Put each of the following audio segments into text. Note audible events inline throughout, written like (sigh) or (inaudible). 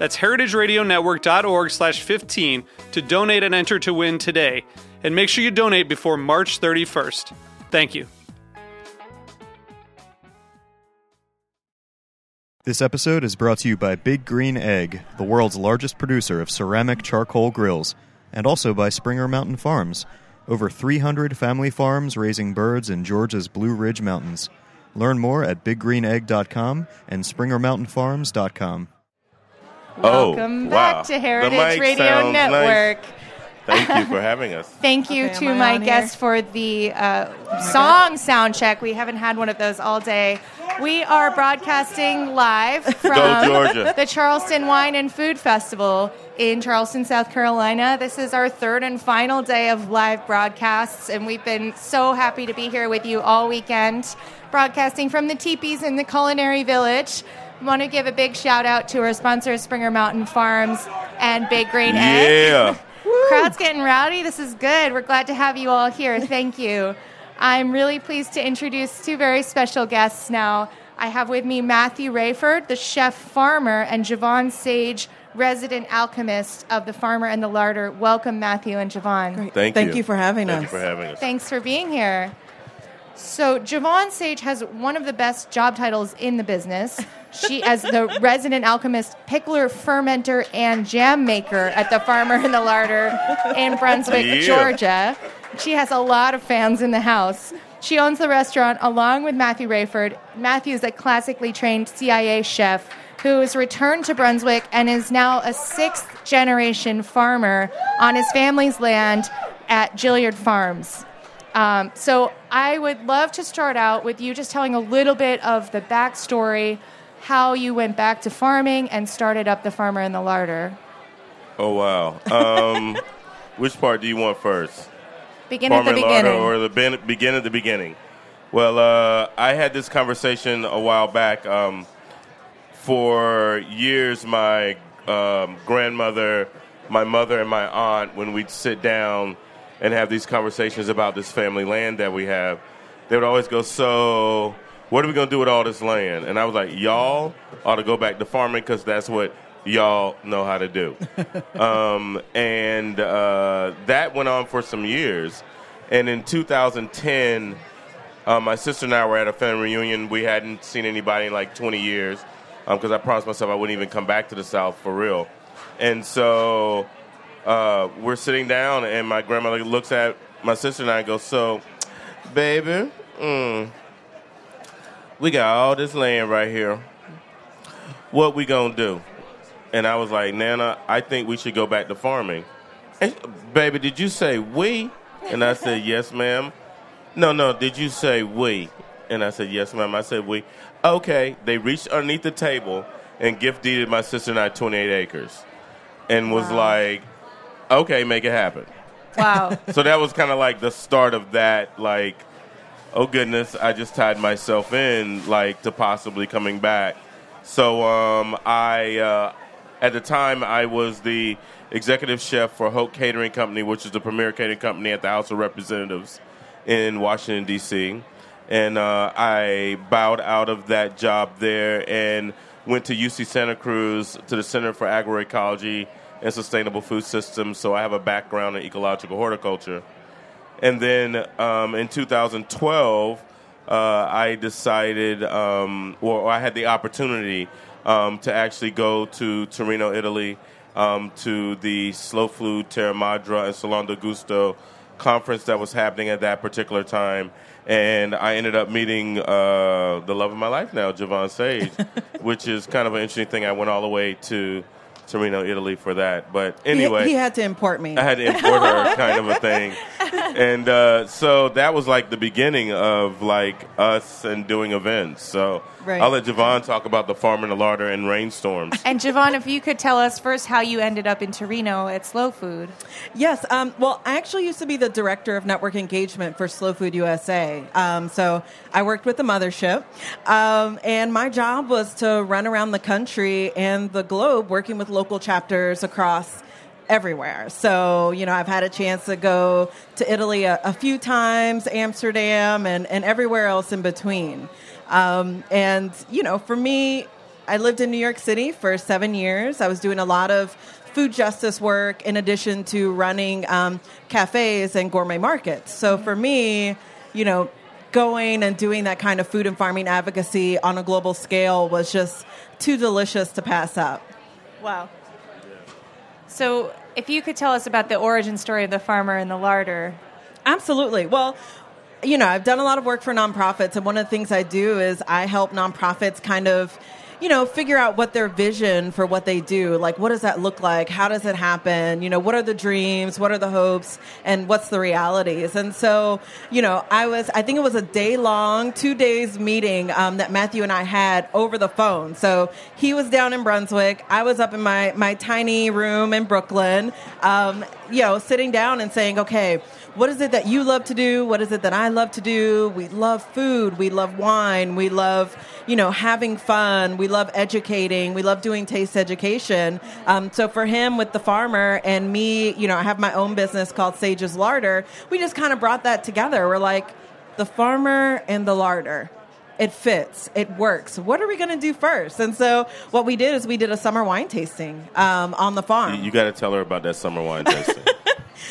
That's heritageradionetwork.org slash 15 to donate and enter to win today. And make sure you donate before March 31st. Thank you. This episode is brought to you by Big Green Egg, the world's largest producer of ceramic charcoal grills, and also by Springer Mountain Farms, over 300 family farms raising birds in Georgia's Blue Ridge Mountains. Learn more at biggreenegg.com and springermountainfarms.com. Oh, Welcome wow. back to The Heritage mic Radio sounds nice. Network. Thank you for having us. (laughs) Thank you Okay, to my guests for the uh, song sound check. We haven't had one of those all day. We are broadcasting live (laughs) from Georgia. the Charleston Wine and Food Festival in Charleston, South Carolina. This is our third and final day of live broadcasts, and we've been so happy to be here with you all weekend, broadcasting from the teepees in the Culinary Village. I want to give a big shout out to our sponsors, Springer Mountain Farms and Big Green Egg. Yeah. (laughs) Crowd's getting rowdy. This is good. We're glad to have you all here. Thank you. I'm really pleased to introduce two very special guests now. I have with me Matthew Raiford, the chef farmer, and Jovan Sage, resident alchemist of the Farmer and the Larder. Welcome, Matthew and Jovan. Great. Thank, Thank you for having Thank us. you for having us. Thanks for being here. So, Jovan Sage has one of the best job titles in the business. She, (laughs) as the resident alchemist, pickler, fermenter, and jam maker at the Farmer and the Larder in Brunswick, Yeah. Georgia. She has a lot of fans in the house. She owns the restaurant along with Matthew Raiford. Matthew is a classically trained CIA chef who has returned to Brunswick and is now a sixth generation farmer on his family's land at Gilliard Farms. Um, so I would love to start out with you just telling a little bit of the backstory, how you went back to farming and started up the Farmer and the Larder. Oh wow. Um, (laughs) which part do you want first? Begin at the Farmer and Larder beginning. or the ben- begin at the beginning? Well, uh, I had this conversation a while back. Um, for years, my um, grandmother, my mother, and my aunt, when we'd sit down and have these conversations about this family land that we have, they would always go, "So, what are we gonna do with all this land?" And I was like, "Y'all ought to go back to farming because that's what y'all know how to do." (laughs) um, and uh, that went on for some years. And in 2010, um, my sister and I were at a family reunion. We hadn't seen anybody in like 20 years because I promised myself I wouldn't even come back to the South for real. And so uh, we're sitting down, and my grandmother looks at my sister and I and goes, So, baby, mm, we got all this land right here. What we gonna do? And I was like, Nana, I think we should go back to farming. And, baby, did you say we? And I said, Yes, ma'am. No, no, did you say we? And I said, Yes, ma'am. I said we. Okay. They reached underneath the table and gift deeded my sister and I 28 acres. And was like, Okay, make it happen. Wow. (laughs) So that was kind of like the start of that, like, oh goodness, I just tied myself in, like, to possibly coming back. So um, I, uh, at the time, I was the executive chef for Hope Catering Company, which is the premier catering company at the House of Representatives in Washington, D.C. And uh, I bowed out of that job there and went to UC Santa Cruz to the Center for Agroecology and Sustainable Food Systems. So I have a background in ecological horticulture. And then um, in 2012, uh, I decided, um, or, or I had the opportunity um, to actually go to Torino, Italy, um, to the Slow Food Terra Madre and Salone del Gusto conference that was happening at that particular time. And I ended up meeting uh, the love of my life now, Jovan Sage, (laughs) which is kind of an interesting thing. I went all the way to Torino, Italy for that. But anyway, he, he had to import me. I had to import her, (laughs) kind of a thing. (laughs) And uh, so that was like the beginning of like us and doing events. So Right. I'll let Jovan talk about the farm and the larder and rainstorms. And Jovan, if you could tell us first how you ended up in Torino at Slow Food. Yes. Um, well, I actually used to be the director of network engagement for Slow Food USA. Um, so I worked with the mothership, um, and my job was to run around the country and the globe, working with local chapters across everywhere. So, you know, I've had a chance to go to Italy a, a few times, Amsterdam, and, and everywhere else in between. Um, and, you know, for me, I lived in New York City for seven years. I was doing a lot of food justice work in addition to running um, cafes and gourmet markets. So for me, you know, going and doing that kind of food and farming advocacy on a global scale was just too delicious to pass up. Wow. So, if you could tell us about the origin story of the farmer and the larder. Absolutely. Well, you know, I've done a lot of work for nonprofits, and one of the things I do is I help nonprofits kind of, you know, figure out what their vision for what they do. Like, what does that look like? How does it happen? You know, what are the dreams? What are the hopes? And what's the realities? And so, you know, I was, I think it was a day long, two days meeting um, that Matthew and I had over the phone. So he was down in Brunswick. I was up in my, my tiny room in Brooklyn, um, you know, sitting down and saying, okay, what is it that you love to do? What is it that I love to do? We love food. We love wine. We love, you know, having fun. We love educating. We love doing taste education. Um, so for him with the farmer and me, you know, I have my own business called Sage's Larder. We just kind of brought that together. We're like, the farmer and the larder it fits it works what are we going to do first and so what we did is we did a summer wine tasting um, on the farm You, you got to tell her about that summer wine tasting. (laughs)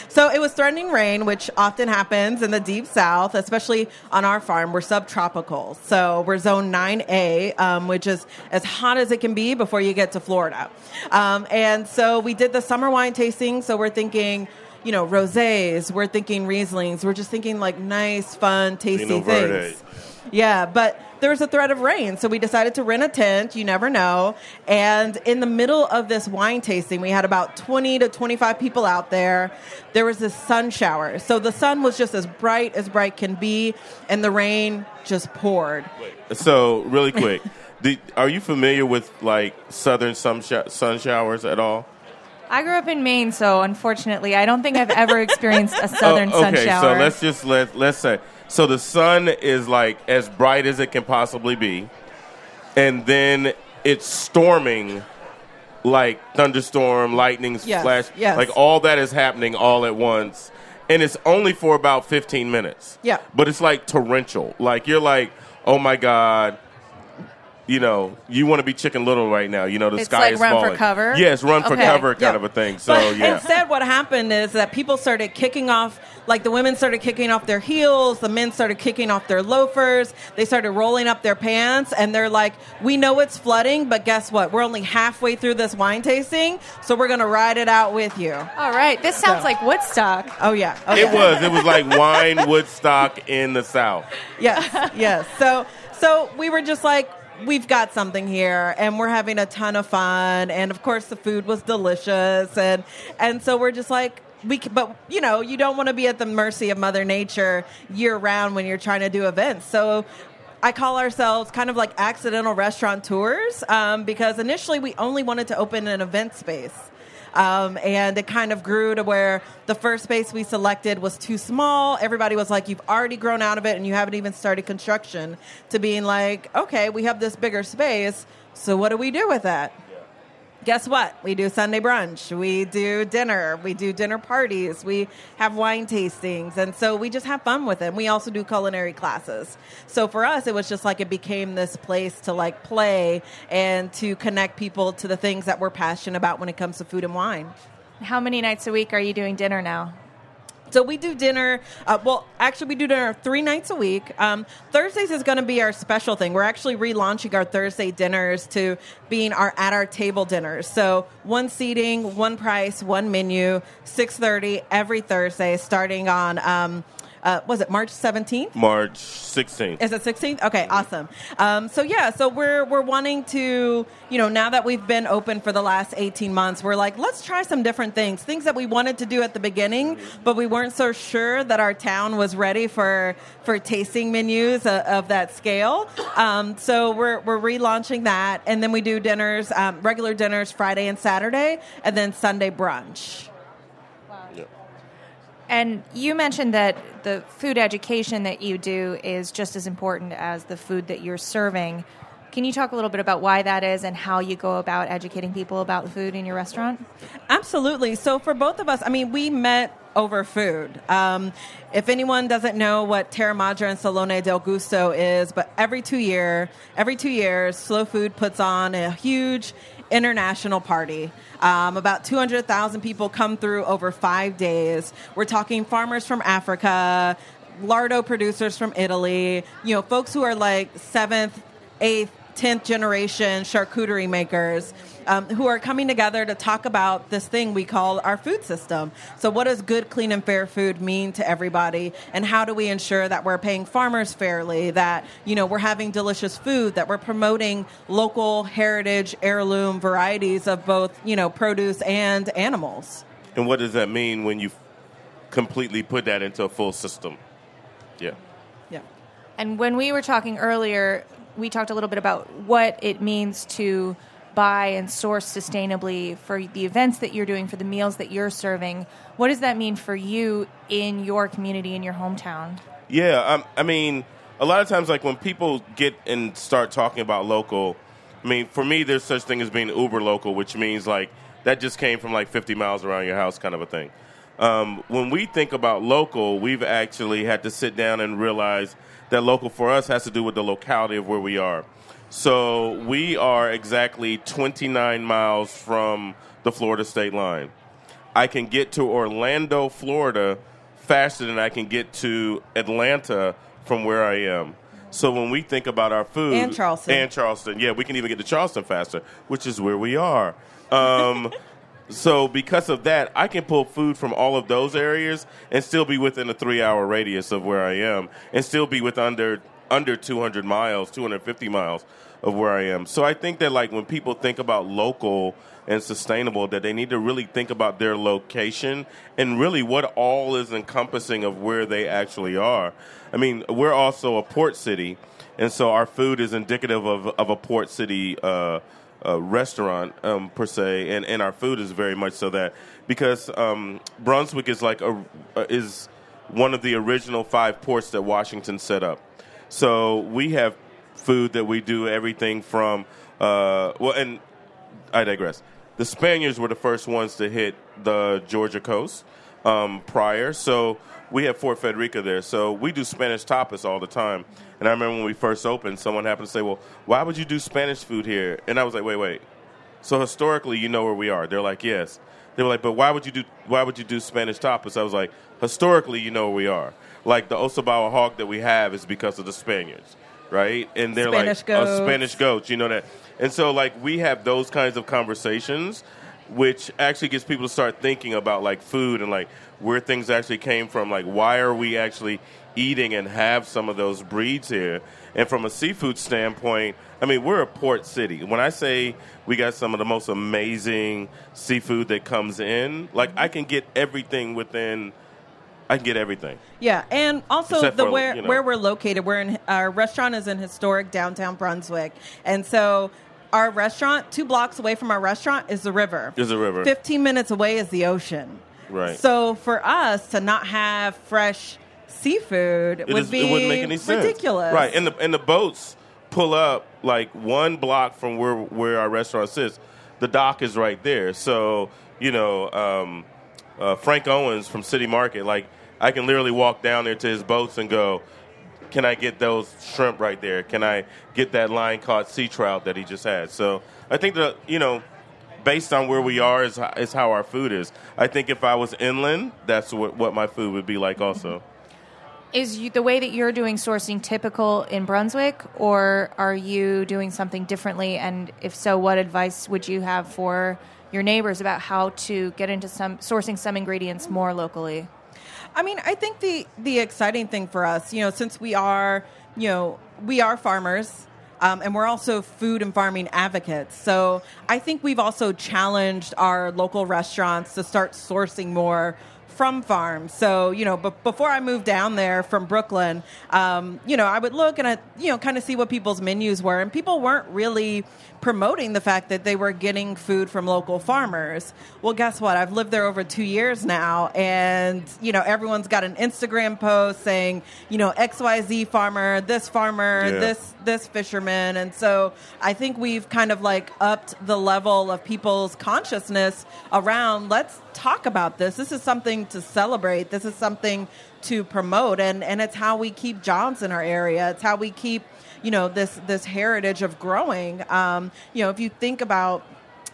so it was threatening rain, which often happens in the deep south, especially on our farm. We're subtropical. So we're zone 9A, um, which is as hot as it can be before you get to Florida. Um, and so we did the summer wine tasting. So we're thinking, you know, rosés, we're thinking Rieslings, we're just thinking like nice, fun, tasty things. Yeah, but there was a threat of rain, so we decided to rent a tent. You never know. And in the middle of this wine tasting, we had about 20 to 25 people out there. There was this sun shower. So the sun was just as bright as bright can be, and the rain just poured. So, really quick, (laughs) did, are you familiar with like southern sun, sho- sun showers at all? I grew up in Maine, so unfortunately, I don't think I've ever experienced a (laughs) southern Oh, sun okay, shower. so let's just let let's say so the sun is like as bright as it can possibly be, and then it's storming like thunderstorm, lightning, Yes, flash, yes. like all that is happening all at once, and it's only for about fifteen minutes. Yeah. but it's like torrential. Like you're like, oh my god. You know, you want to be Chicken Little right now. You know, the It's sky like is run for falling. cover? Yes, run for cover, kind Yeah. of a thing. So but yeah, instead, what happened is that people started kicking off, like the women started kicking off their heels, the men started kicking off their loafers, they started rolling up their pants, and they're like, "We know it's flooding, but guess what? We're only halfway through this wine tasting, so we're gonna ride it out with you." All right, this sounds like Woodstock. Oh yeah, oh, It yeah. was. It was like wine Woodstock in the South. yes, yes. So, so we were just like, we've got something here, and we're having a ton of fun, and of course the food was delicious, and and so we're just like. We, but you know, you don't want to be at the mercy of Mother Nature year round when you're trying to do events. So, I call ourselves kind of like accidental restaurateurs um, because initially we only wanted to open an event space. Um, and it kind of grew to where the first space we selected was too small. Everybody was like, You've already grown out of it and you haven't even started construction, to being like, Okay, we have this bigger space. So what do we do with that? Guess what? We do Sunday brunch. We do dinner. We do dinner parties. We have wine tastings. And so we just have fun with it. We also do culinary classes. So for us, it was just like it became this place to like play and to connect people to the things that we're passionate about when it comes to food and wine. How many nights a week are you doing dinner now? So we do dinner. Uh, well, actually, we do dinner three nights a week. Um, Thursdays is going to be our special thing. We're actually relaunching our Thursday dinners to being our at our table dinners. So one seating, one price, one menu, six thirty every Thursday, starting on. Um, uh, was it March 17th? March 16th. Is it 16th? Okay, awesome. Um, so yeah, so we're we're wanting to, you know, now that we've been open for the last 18 months, we're like, let's try some different things, things that we wanted to do at the beginning, but we weren't so sure that our town was ready for for tasting menus of, of that scale. Um, so we're we're relaunching that, and then we do dinners, um, regular dinners Friday and Saturday, and then Sunday brunch. And you mentioned that the food education that you do is just as important as the food that you're serving. Can you talk a little bit about why that is and how you go about educating people about the food in your restaurant? Absolutely. So for both of us, I mean, we met over food. Um, if anyone doesn't know what Terra Madre and Salone del Gusto is, but every two year, every two years, Slow Food puts on a huge international party. Um, about 200,000 people come through over five days. We're talking farmers from Africa, lardo producers from Italy, you know, folks who are like seventh, eighth, 10th generation charcuterie makers um, who are coming together to talk about this thing we call our food system. So, what does good, clean, and fair food mean to everybody? And how do we ensure that we're paying farmers fairly, that, you know, we're having delicious food, that we're promoting local heritage, heirloom varieties of both, you know, produce and animals? And what does that mean when you completely put that into a full system? Yeah. Yeah. And when we were talking earlier, we talked a little bit about what it means to buy and source sustainably for the events that you're doing, for the meals that you're serving. What does that mean for you in your community, in your hometown? Yeah, um, I mean, a lot of times, like when people get and start talking about local, I mean, for me, there's such thing as being uber local, which means like that just came from like 50 miles around your house, kind of a thing. Um, when we think about local, we've actually had to sit down and realize that local for us has to do with the locality of where we are. So we are exactly 29 miles from the Florida state line. I can get to Orlando, Florida faster than I can get to Atlanta from where I am. So when we think about our food And Charleston. and Charleston, yeah, we can even get to Charleston faster, which is where we are. Um, (laughs) so because of that, I can pull food from all of those areas and still be within a three-hour radius of where I am, and still be with under under 200 miles, 250 miles of where I am. So I think that like when people think about local and sustainable, that they need to really think about their location and really what all is encompassing of where they actually are. I mean, we're also a port city, and so our food is indicative of of a port city. Uh, uh, restaurant um, per se, and, and our food is very much so that because um, Brunswick is like a is one of the original five ports that Washington set up. So we have food that we do everything from uh, well, and I digress. The Spaniards were the first ones to hit the Georgia coast um, prior, so we have Fort Frederica there. So we do Spanish tapas all the time. And I remember when we first opened, someone happened to say, "Well, why would you do Spanish food here?" And I was like, "Wait, wait. So historically, you know where we are?" They're like, "Yes." They were like, "But why would you do why would you do Spanish tapas?" I was like, "Historically, you know where we are. Like the Ossabaw hog that we have is because of the Spaniards." Right, and they're Spanish like goats. "Oh, Spanish goats, you know that, and so like we have those kinds of conversations, which actually gets people to start thinking about like food and like where things actually came from. Like why are we actually eating and have some of those breeds here? And from a seafood standpoint, I mean we're a port city. When I say we got some of the most amazing seafood that comes in, like I can get everything within. I can get everything. Yeah, and also Except the for, where you know- where we're located. We're in our restaurant is in historic downtown Brunswick, and so our restaurant, two blocks away from our restaurant, is the river. Is the river. Fifteen minutes away is the ocean. Right. So for us to not have fresh seafood It, would is- be it wouldn't make any sense. ridiculous. Right, and the and the boats pull up like one block from where where our restaurant sits. The dock is right there, so you know um, uh, Frank Owens from City Market. Like I can literally walk down there to his boats and go. Can I get those shrimp right there? Can I get that line caught sea trout that he just had? So I think that you know based on where we are is, is how our food is. I think if I was inland, that's what, what my food would be like also. Is you, the way that you're doing sourcing typical in Brunswick, or are you doing something differently? And if so, what advice would you have for your neighbors about how to get into some sourcing some ingredients more locally? I mean, I think the the exciting thing for us, you know, since we are, you know, we are farmers. Um, and we're also food and farming advocates. So I think we've also challenged our local restaurants to start sourcing more from farms. So, you know, but before I moved down there from Brooklyn, um, you know, I would look and, I, you know, kind of see what people's menus were. And people weren't really promoting the fact that they were getting food from local farmers. Well, guess what? I've lived there over two years now, and you know everyone's got an Instagram post saying, you know, XYZ farmer, this farmer, Yeah. this this fisherman, and so I think we've kind of like upped the level of people's consciousness around. Let's talk about this. This is something to celebrate. This is something to promote, and and it's how we keep jobs in our area. It's how we keep you know this this heritage of growing. Um, you know, if you think about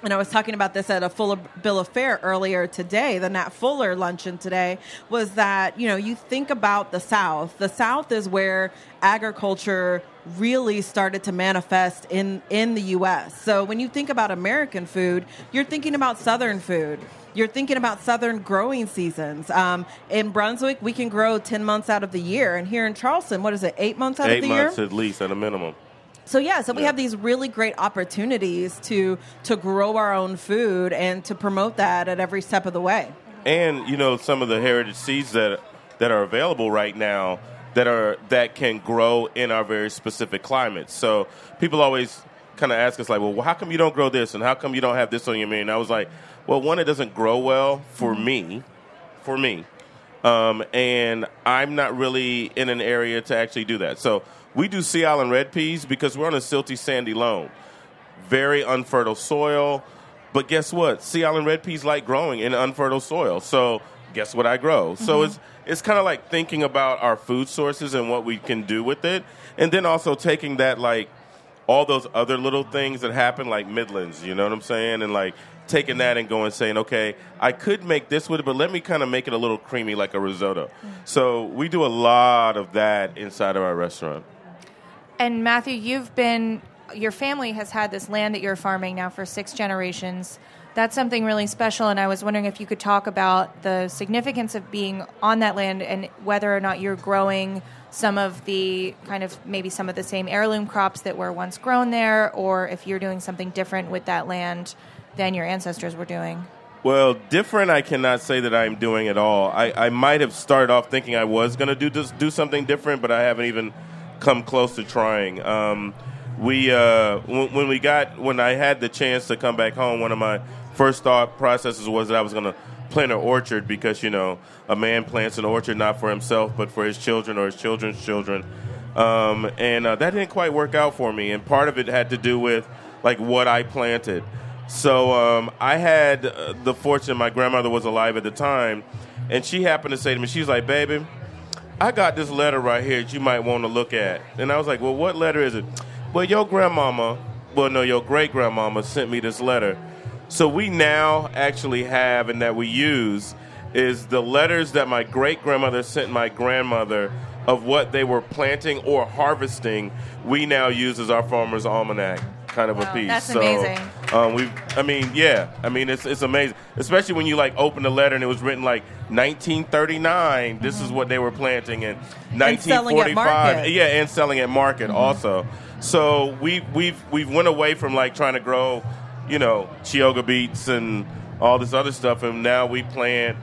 and I was talking about this at a Fuller Bill of Fare earlier today. The Nat Fuller luncheon today was that you know you think about the South. The South is where agriculture really started to manifest in in the U.S. So when you think about American food, you're thinking about Southern food. You're thinking about Southern growing seasons. Um, in Brunswick, we can grow ten months out of the year, and here in Charleston, what is it, eight months out Eight of the months year? at least at a minimum. So yeah, so we Yeah. have these really great opportunities to to grow our own food and to promote that at every step of the way. and you know some of the heritage seeds that that are available right now that are that can grow in our very specific climates. So people always kind of ask us like, well, how come you don't grow this, and how come you don't have this on your menu? And I was like, well, one, it doesn't grow well for me, for me, um, and I'm not really in an area to actually do that. So we do Sea Island red peas because we're on a silty, sandy loam, very unfertile soil. But guess what? Sea Island red peas like growing in unfertile soil. So guess what I grow? So it's it's kind of like thinking about our food sources and what we can do with it, and then also taking that like all those other little things that happen, like middlins. You know what I'm saying? And like taking that and going saying, okay, I could make this with it, but let me kind of make it a little creamy, like a risotto. Mm. So we do a lot of that inside of our restaurant. And Matthew, you've been your family has had this land that you're farming now for six generations. That's something really special, and I was wondering if you could talk about the significance of being on that land and whether or not you're growing some of the kind of maybe some of the same heirloom crops that were once grown there, or if you're doing something different with that land than your ancestors were doing. Well, different, I cannot say that I'm doing at all. I, I might have started off thinking I was going to do do something different, but I haven't even come close to trying. Um, we uh, when we got when I had the chance to come back home, one of my first thought processes was that I was going to plant an orchard because you know a man plants an orchard not for himself but for his children or his children's children. Um, and uh, that didn't quite work out for me, and part of it had to do with like what I planted. So um, I had uh, the fortune. My grandmother was alive at the time, and she happened to say to me, "She's like, baby, I got this letter right here that you might want to look at." And I was like, "Well, what letter is it?" Well, your grandmama, well, no, your great grandmama sent me this letter. So we now actually have, and that we use, is the letters that my great grandmother sent my grandmother of what they were planting or harvesting. We now use as our farmer's almanac kind of Wow, a piece. that's so, amazing. Um, we, I mean, yeah, I mean, it's it's amazing, especially when you like open the letter and it was written like 1939. This is what they were planting in And at 1945. Yeah, and selling at market also. So we we've we've went away from like trying to grow, you know, Chioggia beets and all this other stuff, and now we plant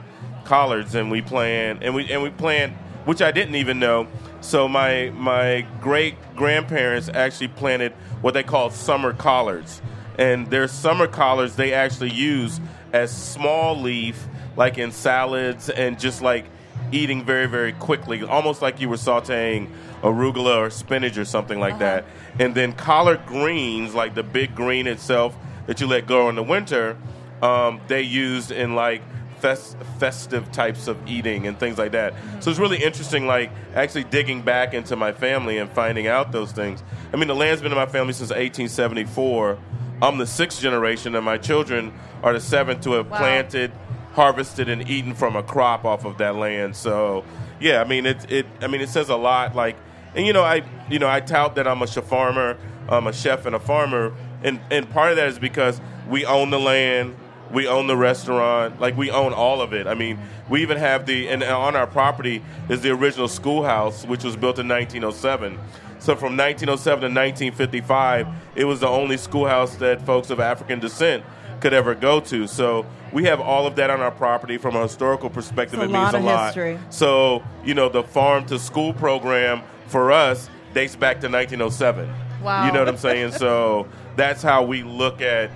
collards and we plant and we and we plant which I didn't even know. So my my great grandparents actually planted what they called summer collards, and their summer collards they actually use as small leaf, like in salads and just like eating very very quickly, almost like you were sautéing arugula or spinach or something like uh-huh. that. And then collard greens, like the big green itself that you let go in the winter, um, they used in like fest- festive types of eating and things like that. So it's really interesting, like actually digging back into my family and finding out those things. I mean, the land's been in my family since 1874. I'm the sixth generation, and my children are the seventh to have Wow. planted, harvested, and eaten from a crop off of that land. So, yeah, I mean, it, it I mean, it says a lot. Like, and you know, I you know, I tout that I'm a chef farmer, I'm a chef and a farmer, and and part of that is because we own the land, we own the restaurant, like we own all of it. I mean, we even have the and on our property is the original schoolhouse, which was built in 1907. So from 1907 to 1955, it was the only schoolhouse that folks of African descent could ever go to. So we have all of that on our property from a historical perspective. It's a it means a of lot. history. So you know, the farm to school program for us dates back to 1907. Wow. You know what I'm saying? so (laughs) that's how we look at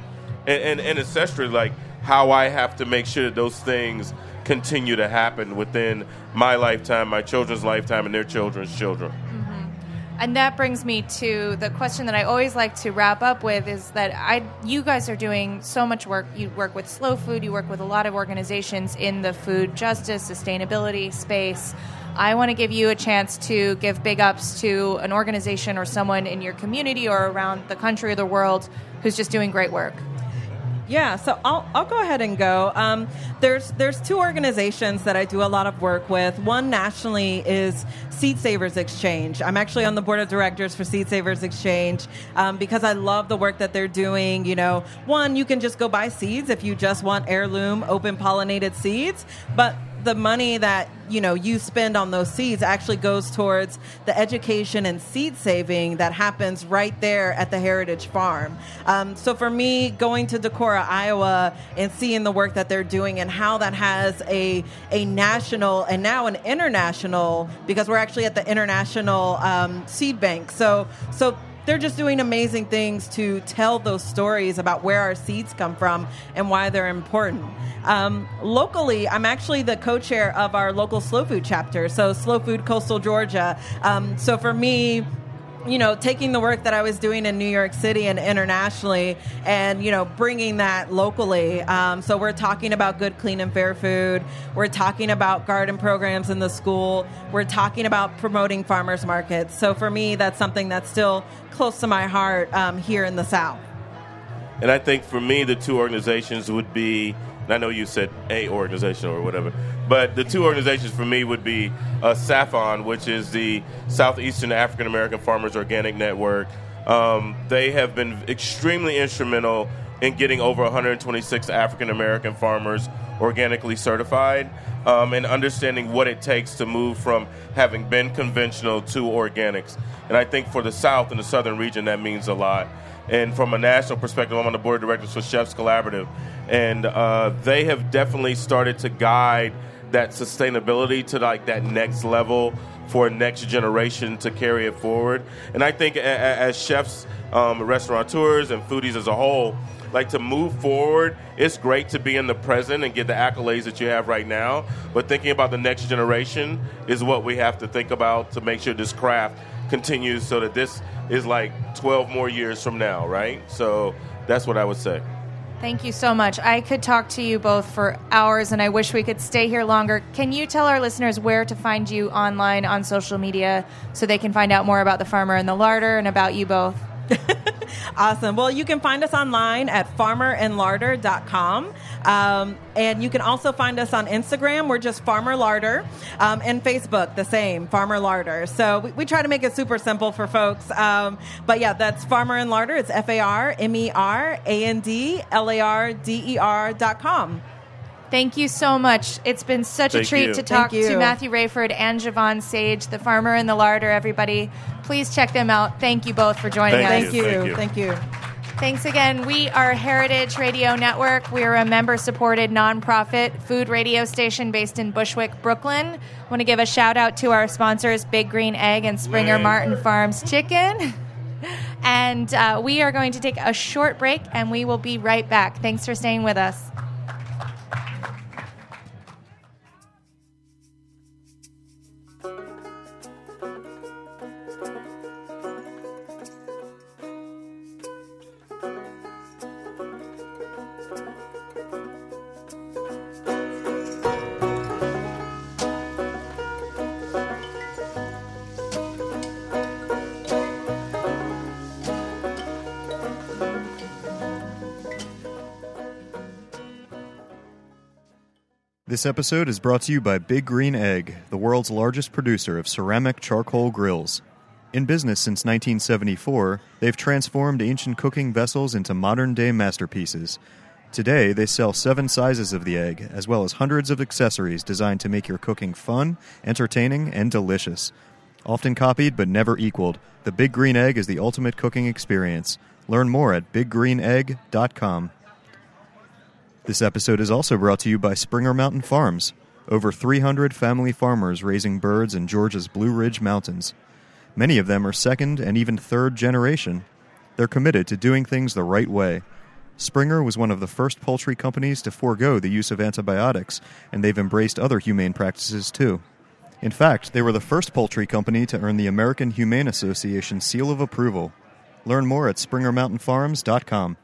and, and, and ancestrally, like how I have to make sure that those things continue to happen within my lifetime, my children's lifetime, and their children's children. Mm-hmm. And that brings me to the question that I always like to wrap up with is that I you guys are doing so much work. You work with Slow Food, you work with a lot of organizations in the food justice, sustainability space. I want to give you a chance to give big ups to an organization or someone in your community or around the country or the world who's just doing great work. Yeah, so I'll, I'll go ahead and go. Um, there's there's two organizations that I do a lot of work with. One nationally is Seed Savers Exchange. I'm actually on the board of directors for Seed Savers Exchange um, because I love the work that they're doing. You know, one you can just go buy seeds if you just want heirloom open pollinated seeds, but the money that you know you spend on those seeds actually goes towards the education and seed saving that happens right there at the heritage farm. Um, so for me going to decorah iowa and seeing the work that they're doing and how that has a a national and now an international because we're actually at the international um, seed bank. So so they're just doing amazing things to tell those stories about where our seeds come from and why they're important. Um, locally, I'm actually the co-chair of our local slow food chapter, so Slow Food Coastal Georgia. Um, so for me, you know, taking the work that I was doing in New York City and internationally, and you know, bringing that locally. Um, so we're talking about good, clean, and fair food. We're talking about garden programs in the school. We're talking about promoting farmers markets. So for me, that's something that's still close to my heart um, here in the South. And I think for me, the two organizations would be, I know you said a organization or whatever, but the two organizations for me would be uh, SAAFON, which is the Southeastern African American Farmers Organic Network. Um, they have been extremely instrumental in getting over 126 African American farmers organically certified um, and understanding what it takes to move from having been conventional to organics. And I think for the South and the Southern region, that means a lot. And from a national perspective, I'm on the board of directors for Chefs Collaborative, and uh, they have definitely started to guide that sustainability to like that next level for next generation to carry it forward. And I think as chefs, um, restaurateurs, and foodies as a whole, like to move forward, it's great to be in the present and get the accolades that you have right now. But thinking about the next generation is what we have to think about to make sure this craft continues so that this is like 12 more years from now, right? So that's what I would say. Thank you so much. I could talk to you both for hours, and I wish we could stay here longer. Can you tell our listeners where to find you online on social media so they can find out more about the farmer and the larder and about you both? (laughs) Awesome. Well, you can find us online at farmerandlarder.com. Um, and you can also find us on Instagram. We're just Farmer Larder. Um, and Facebook, the same, Farmer Larder. So we, we try to make it super simple for folks. Um, but yeah, that's Farmer and Larder. It's F A R M E R A N D L A R D E R dot com. Thank you so much. It's been such a treat you. to talk Thank you. to Matthew Raiford and Jovan Sage, the farmer and the larder, everybody. Please check them out. Thank you both for joining Thank us. Thank you. Thank you. Thank you. Thanks again. We are Heritage Radio Network. We are a member supported nonprofit food radio station based in Bushwick, Brooklyn. want to give a shout out to our sponsors, Big Green Egg and Springer Yay. Mountain Farms Chicken. (laughs) And uh, we are going to take a short break and we will be right back. Thanks for staying with us. This episode is brought to you by Big Green Egg, the world's largest producer of ceramic charcoal grills. In business since 1974, they've transformed ancient cooking vessels into modern day masterpieces. Today, they sell seven sizes of the egg, as well as hundreds of accessories designed to make your cooking fun, entertaining, and delicious. Often copied but never equaled, the Big Green Egg is the ultimate cooking experience. Learn more at biggreenegg.com. This episode is also brought to you by Springer Mountain Farms, over 300 family farmers raising birds in Georgia's Blue Ridge Mountains. Many of them are second and even third generation. They're committed to doing things the right way. Springer was one of the first poultry companies to forego the use of antibiotics, and they've embraced other humane practices too. In fact, they were the first poultry company to earn the American Humane Association seal of approval. Learn more at springermountainfarms.com.